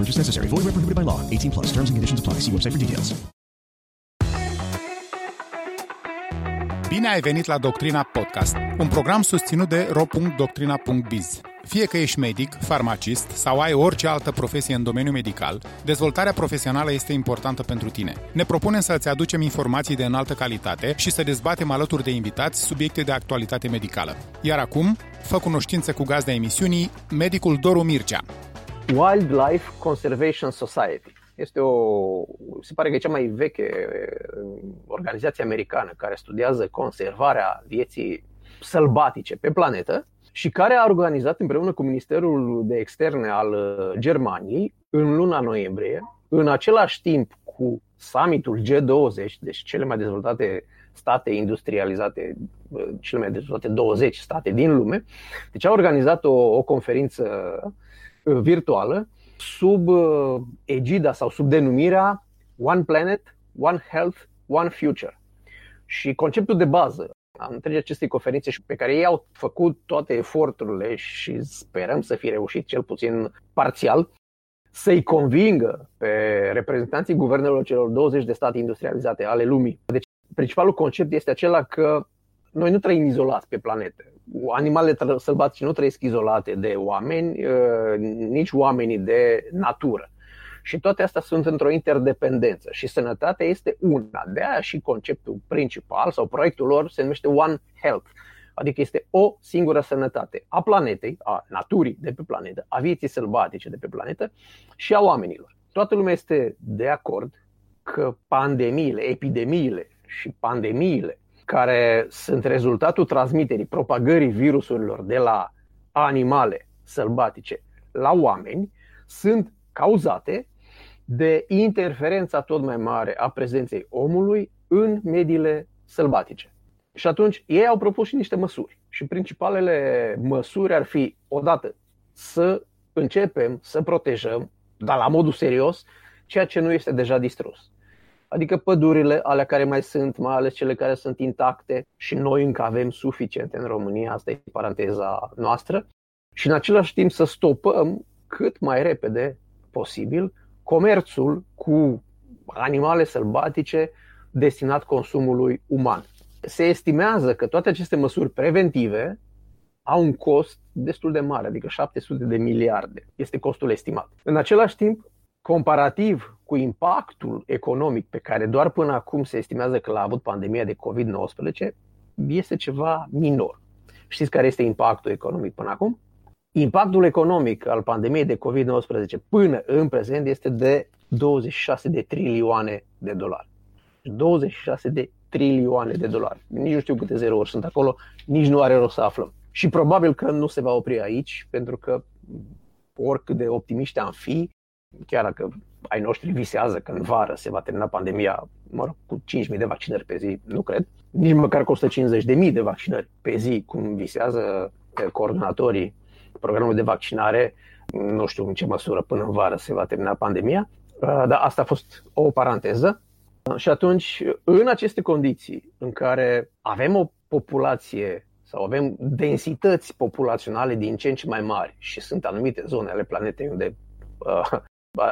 No purchase necessary. Void where prohibited by law. 18 plus. Terms and conditions apply. See website for details. Bine ai venit la Doctrina Podcast, un program susținut de ro.doctrina.biz. Fie că ești medic, farmacist sau ai orice altă profesie în domeniul medical, dezvoltarea profesională este importantă pentru tine. Ne propunem să-ți aducem informații de înaltă calitate și să dezbatem alături de invitați subiecte de actualitate medicală. Iar acum, fă cunoștință cu gazda emisiunii, medicul Doru Mircea. Wildlife Conservation Society. Este o, se pare că e cea mai veche uh, organizație americană care studiază conservarea vieții sălbatice pe planetă și care a organizat împreună cu Ministerul de Externe al uh, Germaniei în luna noiembrie, în același timp cu summitul G20, deci cele mai dezvoltate state industrializate, uh, cele mai dezvoltate 20 state din lume, deci a organizat o, o conferință virtuală sub egida sau sub denumirea One Planet, One Health, One Future. Și conceptul de bază a întregii acestei conferințe și pe care ei au făcut toate eforturile și sperăm să fie reușit cel puțin parțial, să-i convingă pe reprezentanții guvernelor celor 20 de state industrializate ale lumii. Deci, principalul concept este acela că noi nu trăim izolați pe planetă. Animalele sălbatice nu trăiesc izolate de oameni, nici oamenii de natură. Și toate astea sunt într-o interdependență și sănătatea este una. De aia și conceptul principal sau proiectul lor se numește One Health, adică este o singură sănătate a planetei, a naturii de pe planetă, a vieții sălbatice de pe planetă și a oamenilor. Toată lumea este de acord că pandemiile, epidemiile și pandemiile care sunt rezultatul transmiterii, propagării virusurilor de la animale sălbatice la oameni, sunt cauzate de interferența tot mai mare a prezenței omului în mediile sălbatice. Și atunci ei au propus și niște măsuri. Și principalele măsuri ar fi, odată, să începem să protejăm, dar la modul serios, ceea ce nu este deja distrus. Adică pădurile, alea care mai sunt, mai ales cele care sunt intacte și noi încă avem suficiente în România, asta e paranteza noastră, și în același timp să stopăm cât mai repede posibil comerțul cu animale sălbatice destinat consumului uman. Se estimează că toate aceste măsuri preventive au un cost destul de mare, adică 700 de miliarde. Este costul estimat. În același timp, comparativ cu impactul economic pe care doar până acum se estimează că l-a avut pandemia de COVID-19, este ceva minor. Știți care este impactul economic până acum? Impactul economic al pandemiei de COVID-19 până în prezent este de 26 de trilioane de dolari. 26 de trilioane de dolari. Nici nu știu câte zerouri sunt acolo, nici nu are rost să aflăm. Și probabil că nu se va opri aici, pentru că oricât de optimiști am fi, chiar dacă ai noștri visează că în vară se va termina pandemia, mă rog, cu 5.000 de vaccinări pe zi, nu cred, nici măcar cu 150.000 de vaccinări pe zi, cum visează coordonatorii programul de vaccinare, nu știu în ce măsură până în vară se va termina pandemia, uh, dar asta a fost o paranteză. Și atunci, în aceste condiții în care avem o populație sau avem densități populaționale din ce în ce mai mari și sunt anumite zone ale planetei unde uh,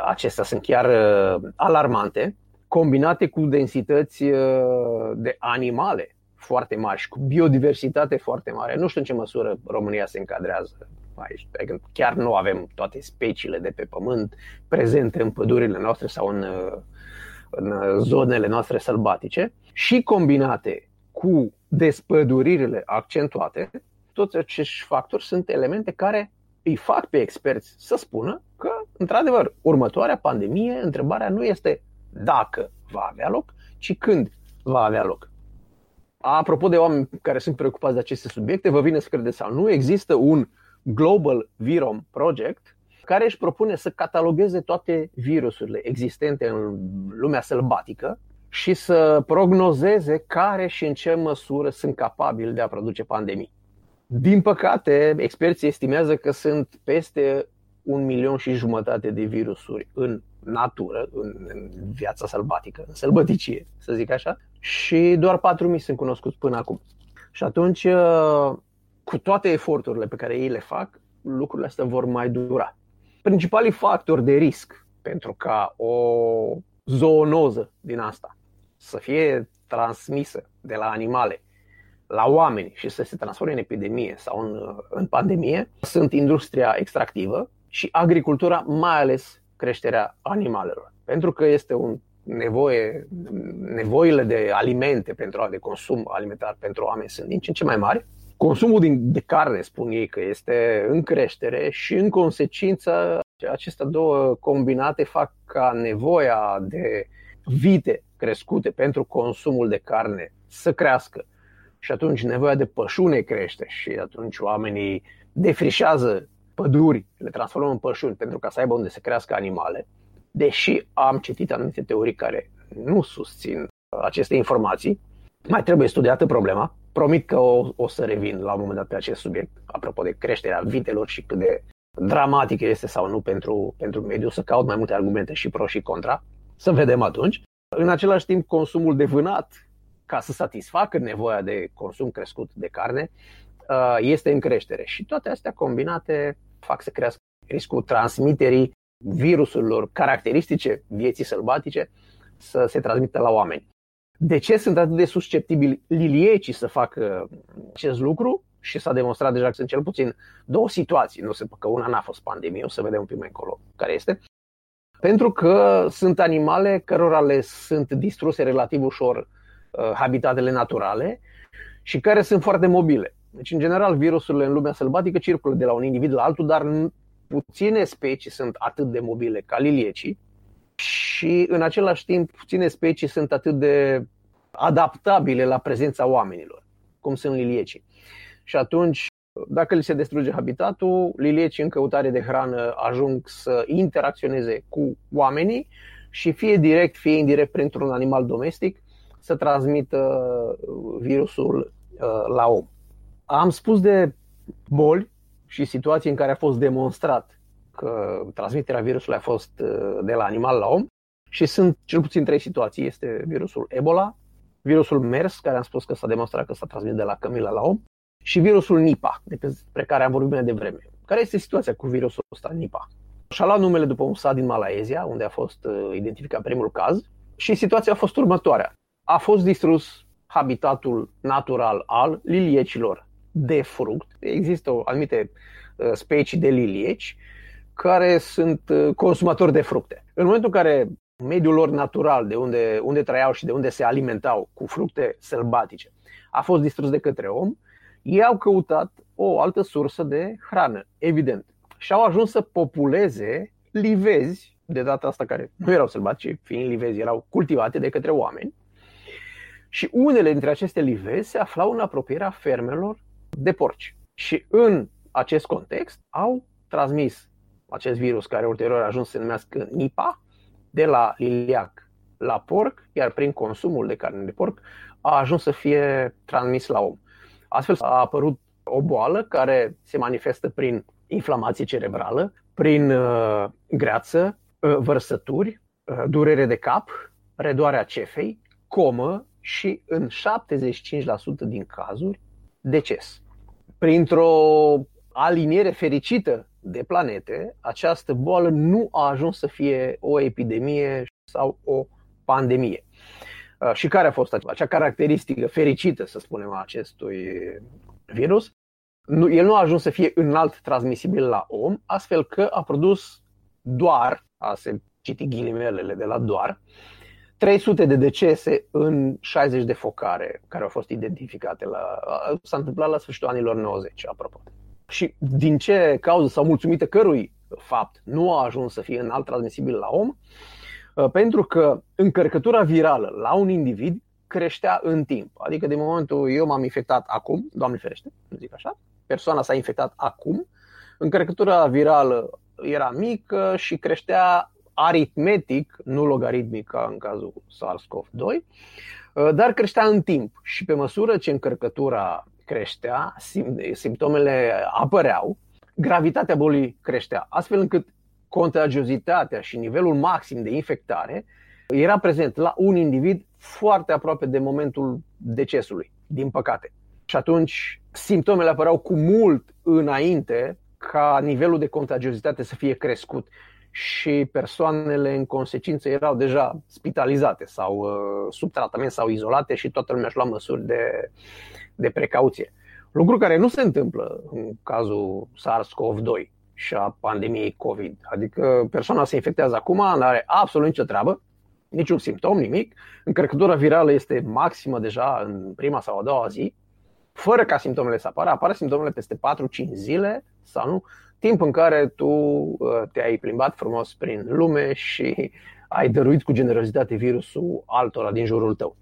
acestea sunt chiar uh, alarmante, combinate cu densități uh, de animale foarte mari și cu biodiversitate foarte mare. Nu știu în ce măsură România se încadrează aici. Adică chiar nu avem toate speciile de pe pământ prezente în pădurile noastre sau în, în zonele noastre sălbatice și combinate cu despăduririle accentuate, toți acești factori sunt elemente care îi fac pe experți să spună că, într-adevăr, următoarea pandemie, întrebarea nu este dacă va avea loc, ci când va avea loc. Apropo de oameni care sunt preocupați de aceste subiecte, vă vine să credeți sau nu, există un Global Virom Project care își propune să catalogheze toate virusurile existente în lumea sălbatică și să prognozeze care și în ce măsură sunt capabili de a produce pandemii. Din păcate, experții estimează că sunt peste un milion și jumătate de virusuri în natură, în, în viața sălbatică, în sălbăticie, să zic așa, și doar 4.000 sunt cunoscuți până acum. Și atunci, uh, cu toate eforturile pe care ei le fac, lucrurile astea vor mai dura. Principalii factori de risc pentru ca o zoonoză din asta să fie transmisă de la animale la oameni și să se transforme în epidemie sau în, în pandemie sunt industria extractivă și agricultura, mai ales creșterea animalelor. Pentru că este un nevoie, nevoile de alimente pentru de consum alimentar pentru oameni sunt din ce în ce mai mari. Consumul de carne, spun ei, că este în creștere și în consecință aceste două combinate fac ca nevoia de vite crescute pentru consumul de carne să crească și atunci nevoia de pășune crește și atunci oamenii defrișează păduri, le transformăm în pășuni pentru ca să aibă unde să crească animale, deși am citit anumite teorii care nu susțin aceste informații, mai trebuie studiată problema. Promit că o, o să revin la un moment dat pe acest subiect, apropo de creșterea vitelor și cât de dramatică este sau nu pentru, pentru mediu, să caut mai multe argumente și pro și contra. Să vedem atunci. În același timp, consumul de vânat, ca să satisfacă nevoia de consum crescut de carne, uh, este în creștere. Și toate astea combinate fac să crească riscul transmiterii virusurilor caracteristice vieții sălbatice să se transmită la oameni. De ce sunt atât de susceptibili liliecii să facă acest lucru? Și s-a demonstrat deja că sunt cel puțin două situații, nu se că una n-a fost pandemie, o să vedem un pic mai încolo care este. Pentru că sunt animale cărora le sunt distruse relativ ușor uh, habitatele naturale și care sunt foarte mobile. Deci, în general, virusurile în lumea sălbatică circulă de la un individ la altul, dar puține specii sunt atât de mobile ca liliecii și, în același timp, puține specii sunt atât de adaptabile la prezența oamenilor, cum sunt liliecii. Și atunci, dacă li se distruge habitatul, liliecii în căutare de hrană ajung să interacționeze cu oamenii și fie direct, fie indirect printr-un animal domestic să transmită virusul uh, la om. Am spus de boli și situații în care a fost demonstrat că transmiterea virusului a fost uh, de la animal la om și sunt cel puțin trei situații. Este virusul Ebola, virusul MERS, care am spus că s-a demonstrat că s-a transmis de la cămilă la om, și virusul Nipah, despre care am vorbit mai devreme. Care este situația cu virusul ăsta, Nipah? Și-a luat numele după un sat din Malaezia, unde a fost uh, identificat primul caz și situația a fost următoarea. A fost distrus habitatul natural al liliecilor de fruct. Există o anumite uh, specii de lilieci care sunt uh, consumatori de fructe. În momentul în care mediul lor natural, de unde, unde trăiau și de unde se alimentau cu fructe sălbatice, a fost distrus de către om, ei au căutat o altă sursă de hrană, evident. Și au ajuns să populeze livezi, de data asta care nu erau sălbatice, fiind livezi, erau cultivate de către oameni. Și unele dintre aceste livezi se aflau în apropierea fermelor de porci. Și în acest context au transmis acest virus care ulterior a ajuns să se numească Nipa de la liliac la porc, iar prin consumul de carne de porc a ajuns să fie transmis la om. Astfel a apărut o boală care se manifestă prin inflamație cerebrală, prin uh, greață, uh, vărsături, uh, durere de cap, redoarea cefei, comă și în 75% din cazuri deces. Printr-o aliniere fericită de planete, această boală nu a ajuns să fie o epidemie sau o pandemie. Uh, și care a fost acea caracteristică fericită, să spunem, a acestui virus? El nu a ajuns să fie înalt transmisibil la om, astfel că a produs doar, a se citi ghilimelele de la doar, 300 de decese în 60 de focare care au fost identificate. La, s-a întâmplat la sfârșitul anilor 90, apropo. Și din ce cauză sau mulțumită cărui fapt nu a ajuns să fie înalt transmisibil la om? Uh, pentru că încărcătura virală la un individ creștea în timp. Adică din momentul eu m-am infectat acum, Doamne ferește, zic așa, persoana s-a infectat acum, încărcătura virală era mică și creștea aritmetic, nu logaritmic ca în cazul SARS-CoV-2, uh, dar creștea în timp și pe măsură ce încărcătura creștea, simptomele apăreau, gravitatea bolii creștea, astfel încât contagiozitatea și nivelul maxim de infectare era prezent la un individ foarte aproape de momentul decesului, din păcate. Și atunci simptomele apăreau cu mult înainte ca nivelul de contagiozitate să fie crescut și persoanele în consecință erau deja spitalizate sau uh, sub tratament sau izolate și toată lumea își lua măsuri de, de precauție. Lucru care nu se întâmplă în cazul SARS-CoV-2 și a pandemiei COVID. Adică persoana se infectează acum, nu are absolut nicio treabă, niciun simptom, nimic. Încărcătura virală este maximă deja în prima sau a doua zi, fără ca simptomele să apară. Apar simptomele peste 4-5 zile sau nu, timp în care tu uh, te-ai plimbat frumos prin lume și ai dăruit cu generozitate virusul altora din jurul tău.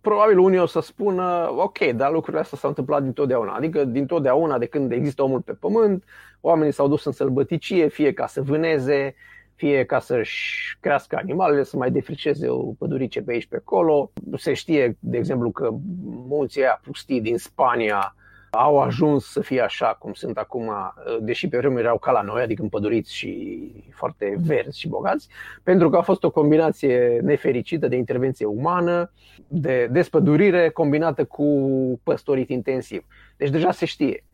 Probabil unii o să spună, ok, dar lucrurile astea s-au întâmplat dintotdeauna. Adică dintotdeauna, de când există omul pe pământ, oamenii s-au dus în sălbăticie, fie ca să vâneze, fie ca să-și crească animalele, să mai defriceze o pădurice pe aici pe acolo. Se știe, de exemplu, că munții aia pustii din Spania au ajuns să fie așa cum sunt acum, deși pe vremuri erau ca la noi, adică împăduriți și foarte verzi și bogați, pentru că a fost o combinație nefericită de intervenție umană, de despădurire combinată cu păstorit intensiv. Deci deja se știe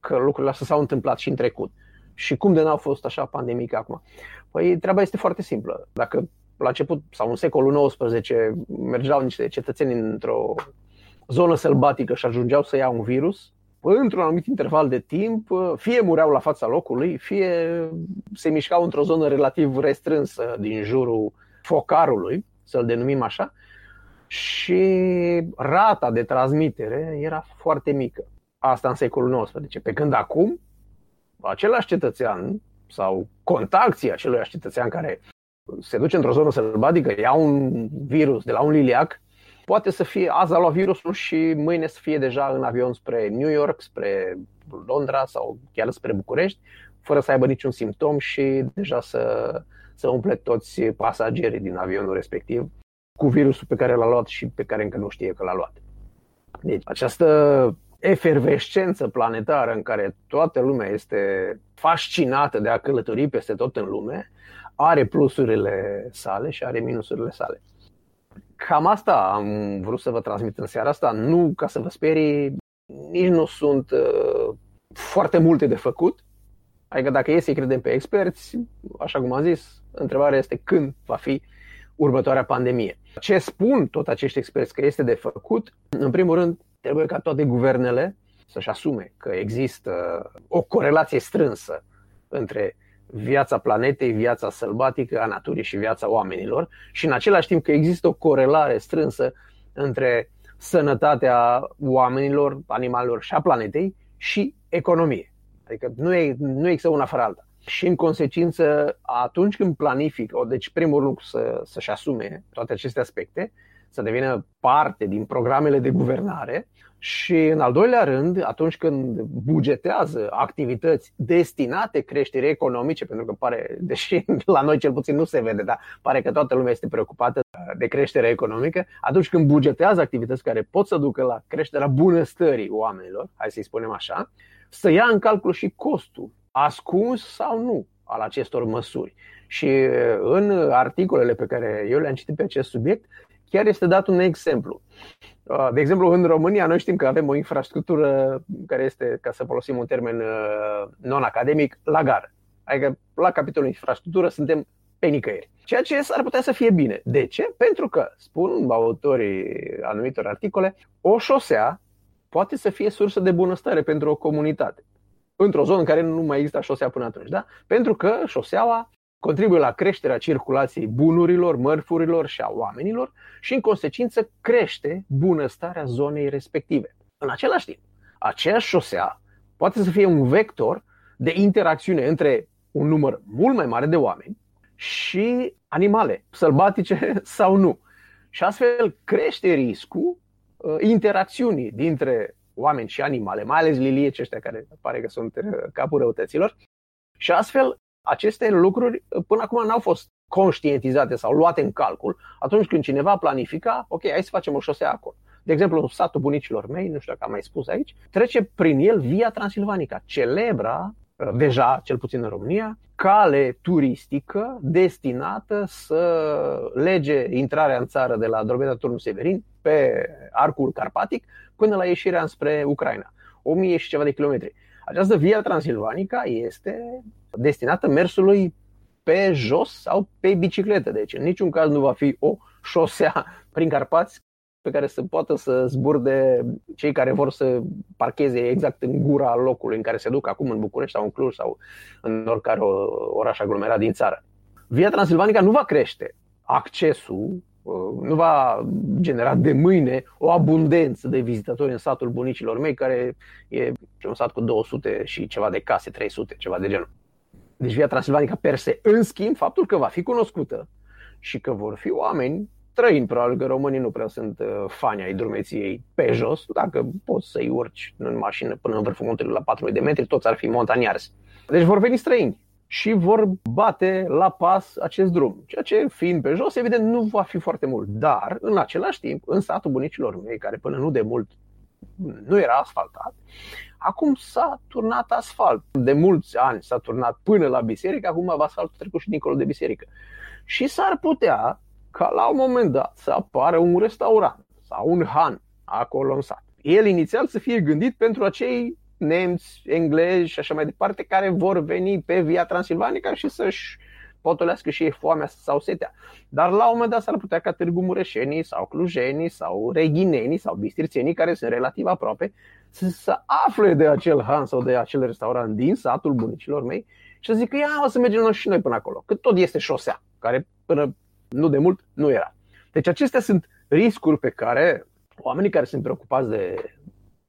că lucrurile astea s-au întâmplat și în trecut. Și cum de n-au fost așa pandemic acum? Păi treaba este foarte simplă. Dacă la început sau în secolul XIX mergeau niște cetățeni într-o zonă sălbatică și ajungeau să ia un virus, într-un anumit interval de timp, fie mureau la fața locului, fie se mișcau într-o zonă relativ restrânsă din jurul focarului, să-l denumim așa, și rata de transmitere era foarte mică. Asta în secolul XIX. Pe când acum, același cetățean sau contacții acelui cetățean care se duce într-o zonă sălbatică, ia un virus de la un liliac, poate să fie, azi a luat virusul și mâine să fie deja în avion spre New York, spre Londra sau chiar spre București, fără să aibă niciun simptom și deja să, să umple toți pasagerii din avionul respectiv cu virusul pe care l-a luat și pe care încă nu știe că l-a luat. Deci această efervescență planetară în care toată lumea este fascinată de a călători peste tot în lume, are plusurile sale și are minusurile sale. Cam asta am vrut să vă transmit în seara asta, nu ca să vă sperii, nici nu sunt uh, foarte multe de făcut. Adică dacă e să credem pe experți, așa cum am zis, întrebarea este când va fi următoarea pandemie. Ce spun tot acești experți că este de făcut? În primul rând, trebuie ca toate guvernele să-și asume că există o corelație strânsă între viața planetei, viața sălbatică a naturii și viața oamenilor și în același timp că există o corelare strânsă între sănătatea oamenilor, animalelor și a planetei și economie. Adică nu, e, nu există una fără alta. Și în consecință, atunci când planifică, deci primul lucru să, să-și asume toate aceste aspecte, să devină parte din programele de guvernare și, în al doilea rând, atunci când bugetează activități destinate creșterii economice, pentru că pare, deși la noi cel puțin nu se vede, dar pare că toată lumea este preocupată de creșterea economică, atunci când bugetează activități care pot să ducă la creșterea bunăstării oamenilor, hai să-i spunem așa, să ia în calcul și costul, ascuns sau nu, al acestor măsuri. Și în articolele pe care eu le-am citit pe acest subiect, chiar este dat un exemplu. Uh, de exemplu, în România noi știm că avem o infrastructură care este, ca să folosim un termen uh, non-academic, la gară. Adică la capitolul infrastructură suntem pe nicăieri. Ceea ce s-ar putea să fie bine. De ce? Pentru că, spun autorii anumitor articole, o șosea poate să fie sursă de bunăstare pentru o comunitate. Într-o zonă în care nu mai există șosea până atunci. Da? Pentru că șoseaua contribuie la creșterea circulației bunurilor, mărfurilor și a oamenilor și, în consecință, crește bunăstarea zonei respective. În același timp, aceeași șosea poate să fie un vector de interacțiune între un număr mult mai mare de oameni și animale, sălbatice sau nu. Și astfel crește riscul uh, interacțiunii dintre oameni și animale, mai ales lilieci ăștia care pare că sunt uh, capul răutăților. Și astfel aceste lucruri uh, până acum n-au fost conștientizate sau luate în calcul atunci când cineva planifica, ok, hai să facem o șosea acolo. De exemplu, în satul bunicilor mei, nu știu dacă am mai spus aici, trece prin el Via Transilvanica, celebra, uh, deja, cel puțin în România, cale turistică destinată să lege intrarea în țară de la Drobeta Turnul Severin pe arcul carpatic până la ieșirea spre Ucraina. O mie și ceva de kilometri. Această Via Transilvanica este destinată mersului pe jos sau pe bicicletă. Deci în niciun caz nu va fi o șosea prin Carpați pe care să poată să zburde cei care vor să parcheze exact în gura locului în care se duc acum în București sau în Cluj sau în oricare oraș aglomerat din țară. Via Transilvanica nu va crește accesul, uh, nu va genera de mâine o abundență de vizitatori în satul bunicilor mei, care e un sat cu 200 și ceva de case, 300, ceva de genul. Deci Via Transilvanica per se. În schimb, faptul că va fi cunoscută și că vor fi oameni străini, probabil că românii nu prea sunt uh, fani ai drumeției pe jos. Dacă poți să-i urci în mașină până în vârful muntelui la 4000 de metri, toți ar fi montaniari. Deci vor veni străini și vor bate la pas acest drum. Ceea ce, fiind pe jos, evident, nu va fi foarte mult. Dar, în același timp, în satul bunicilor mei, care până nu de mult nu era asfaltat, acum s-a turnat asfalt. De mulți ani s-a turnat până la biserică, acum asfaltul trecut și dincolo de biserică. Și s-ar putea ca la un moment dat să apară un restaurant sau un han acolo în sat. El inițial să fie gândit pentru acei nemți, englezi și așa mai departe care vor veni pe Via Transilvanica și să-și potolească și ei foamea sau setea. Dar la un moment dat s-ar putea ca Târgu Mureșenii sau Clujenii sau Reghinenii sau Bistrițenii, care sunt relativ aproape, să, să afle de acel han sau de acel restaurant din satul bunicilor mei și să zică, ia, o să mergem și noi până acolo, că tot este șosea, care până nu de mult nu era. Deci acestea sunt riscuri pe care oamenii care sunt preocupați de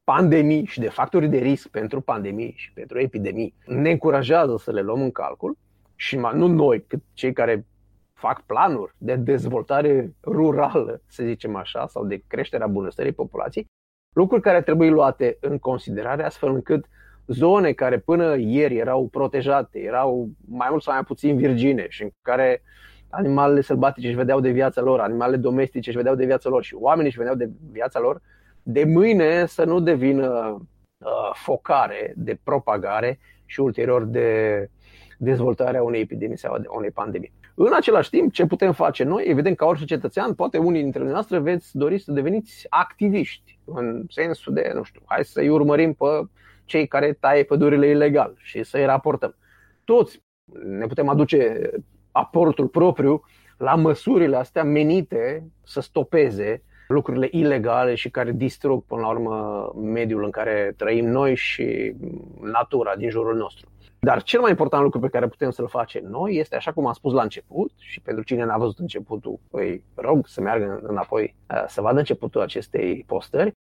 pandemii și de factori de risc pentru pandemii și pentru epidemii ne încurajează să le luăm în calcul și nu noi, cât cei care fac planuri de dezvoltare rurală, să zicem așa, sau de creșterea bunăstării populației, lucruri care trebuie luate în considerare astfel încât zone care până ieri erau protejate, erau mai mult sau mai puțin virgine și în care animalele sălbatice își vedeau de viața lor, animalele domestice își vedeau de viața lor și oamenii își vedeau de viața lor, de mâine să nu devină uh, focare de propagare și ulterior de dezvoltarea unei epidemii sau a unei pandemii. În același timp, ce putem face noi, evident, ca orice cetățean, poate unii dintre noastre veți dori să deveniți activiști, în sensul de, nu știu, hai să-i urmărim pe cei care taie pădurile ilegal și să-i raportăm. Toți ne putem aduce aportul propriu la măsurile astea menite să stopeze lucrurile ilegale și care distrug până la urmă mediul în care trăim noi și natura din jurul nostru. Dar cel mai important lucru pe care putem să-l facem noi este, așa cum am spus la început, și pentru cine n-a văzut începutul, îi rog să meargă înapoi uh, să vadă începutul acestei postări.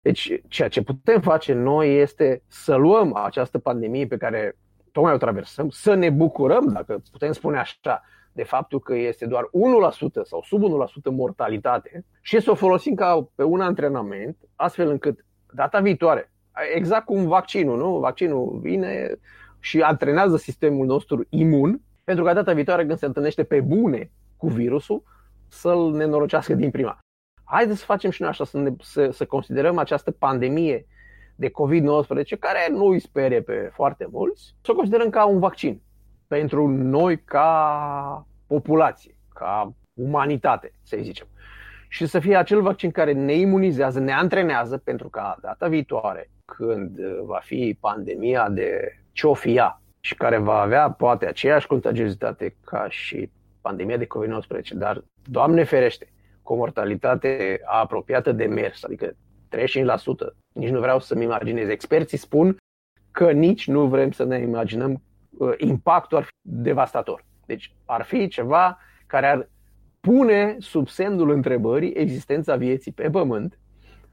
Deci, ceea ce putem face noi este să luăm această pandemie pe care tocmai o traversăm, să ne bucurăm, dacă putem spune așa, de faptul că este doar 1% sau sub 1% mortalitate și să o folosim ca pe un antrenament, astfel încât data viitoare, exact cum vaccinul, nu? Vaccinul vine și antrenează sistemul nostru imun, pentru că data viitoare când se întâlnește pe bune cu virusul, să-l nenorocească din prima. Haideți să facem și noi așa, să, ne, să, să considerăm această pandemie de COVID-19, care nu îi sperie pe foarte mulți, să o considerăm ca un vaccin pentru noi ca populație, ca umanitate, să zicem. Și să fie acel vaccin care ne imunizează, ne antrenează pentru ca data viitoare, când va fi pandemia de ciofia și care va avea poate aceeași contagiozitate ca și pandemia de COVID-19, dar, Doamne ferește, cu o mortalitate apropiată de mers, adică 35%. Nici nu vreau să-mi imaginez. Experții spun că nici nu vrem să ne imaginăm uh, impactul ar fi devastator. Deci ar fi ceva care ar pune sub semnul întrebării existența vieții pe pământ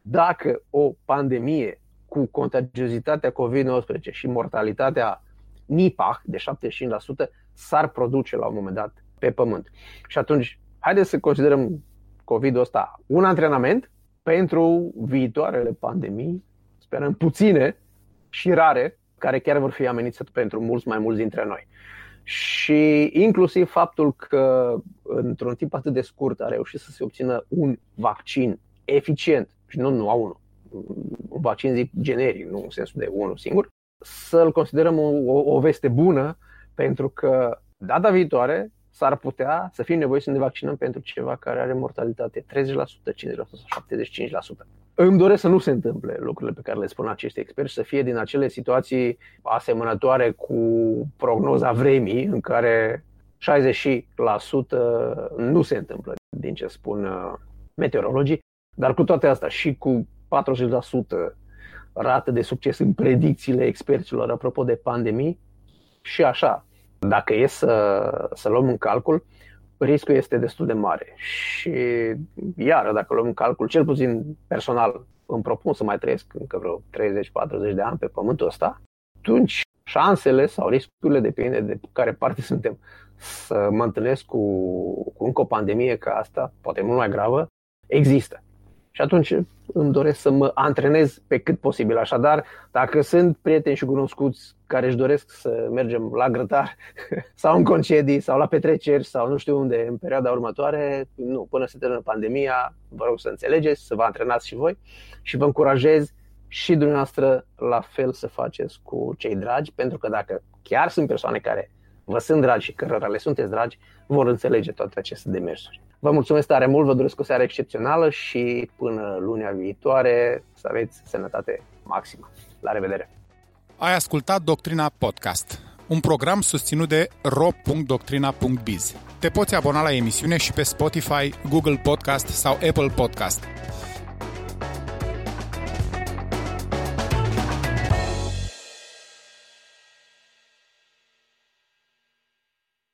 dacă o pandemie cu contagiozitatea COVID-19 și mortalitatea NIPAH de 75% s-ar produce la un moment dat pe pământ. Și atunci, haideți să considerăm COVID-ul ăsta un antrenament pentru viitoarele pandemii, sperăm puține și rare, care chiar vor fi amenințate pentru mulți mai mulți dintre noi. Și inclusiv faptul că într-un timp atât de scurt a reușit să se obțină un vaccin eficient, și nu numai unul, un vaccin zic generic, nu în sensul de unul singur, să-l considerăm o, o, o veste bună, pentru că data viitoare s-ar putea să fim nevoiți să ne vaccinăm pentru ceva care are mortalitate 30%, 50% sau 75%. Îmi doresc să nu se întâmple lucrurile pe care le spun acești experți, să fie din acele situații asemănătoare cu prognoza vremii, în care 60% nu se întâmplă, din ce spun uh, meteorologii, dar cu toate astea și cu 40% rată de succes în predicțiile experților apropo de pandemii, și așa, dacă e să, să luăm în calcul, riscul este destul de mare. Și iară, dacă luăm în calcul, cel puțin personal, îmi propun să mai trăiesc încă vreo 30-40 de ani pe pământul ăsta, atunci șansele sau riscurile, depinde de care parte suntem, să mă întâlnesc cu, cu încă o pandemie ca asta, poate mult mai gravă, există. Și atunci îmi doresc să mă antrenez pe cât posibil. Așadar, dacă sunt prieteni și cunoscuți care își doresc să mergem la grătar sau în concedii sau la petreceri sau nu știu unde în perioada următoare, nu, până se termină pandemia, vă rog să înțelegeți, să vă antrenați și voi și vă încurajez și dumneavoastră la fel să faceți cu cei dragi, pentru că dacă chiar sunt persoane care vă sunt dragi și cărora le sunteți dragi, vor înțelege toate aceste demersuri. Vă mulțumesc tare mult, vă doresc o seară excepțională și până lunea viitoare să aveți sănătate maximă. La revedere! Ai ascultat Doctrina Podcast, un program susținut de ro.doctrina.biz. Te poți abona la emisiune și pe Spotify, Google Podcast sau Apple Podcast.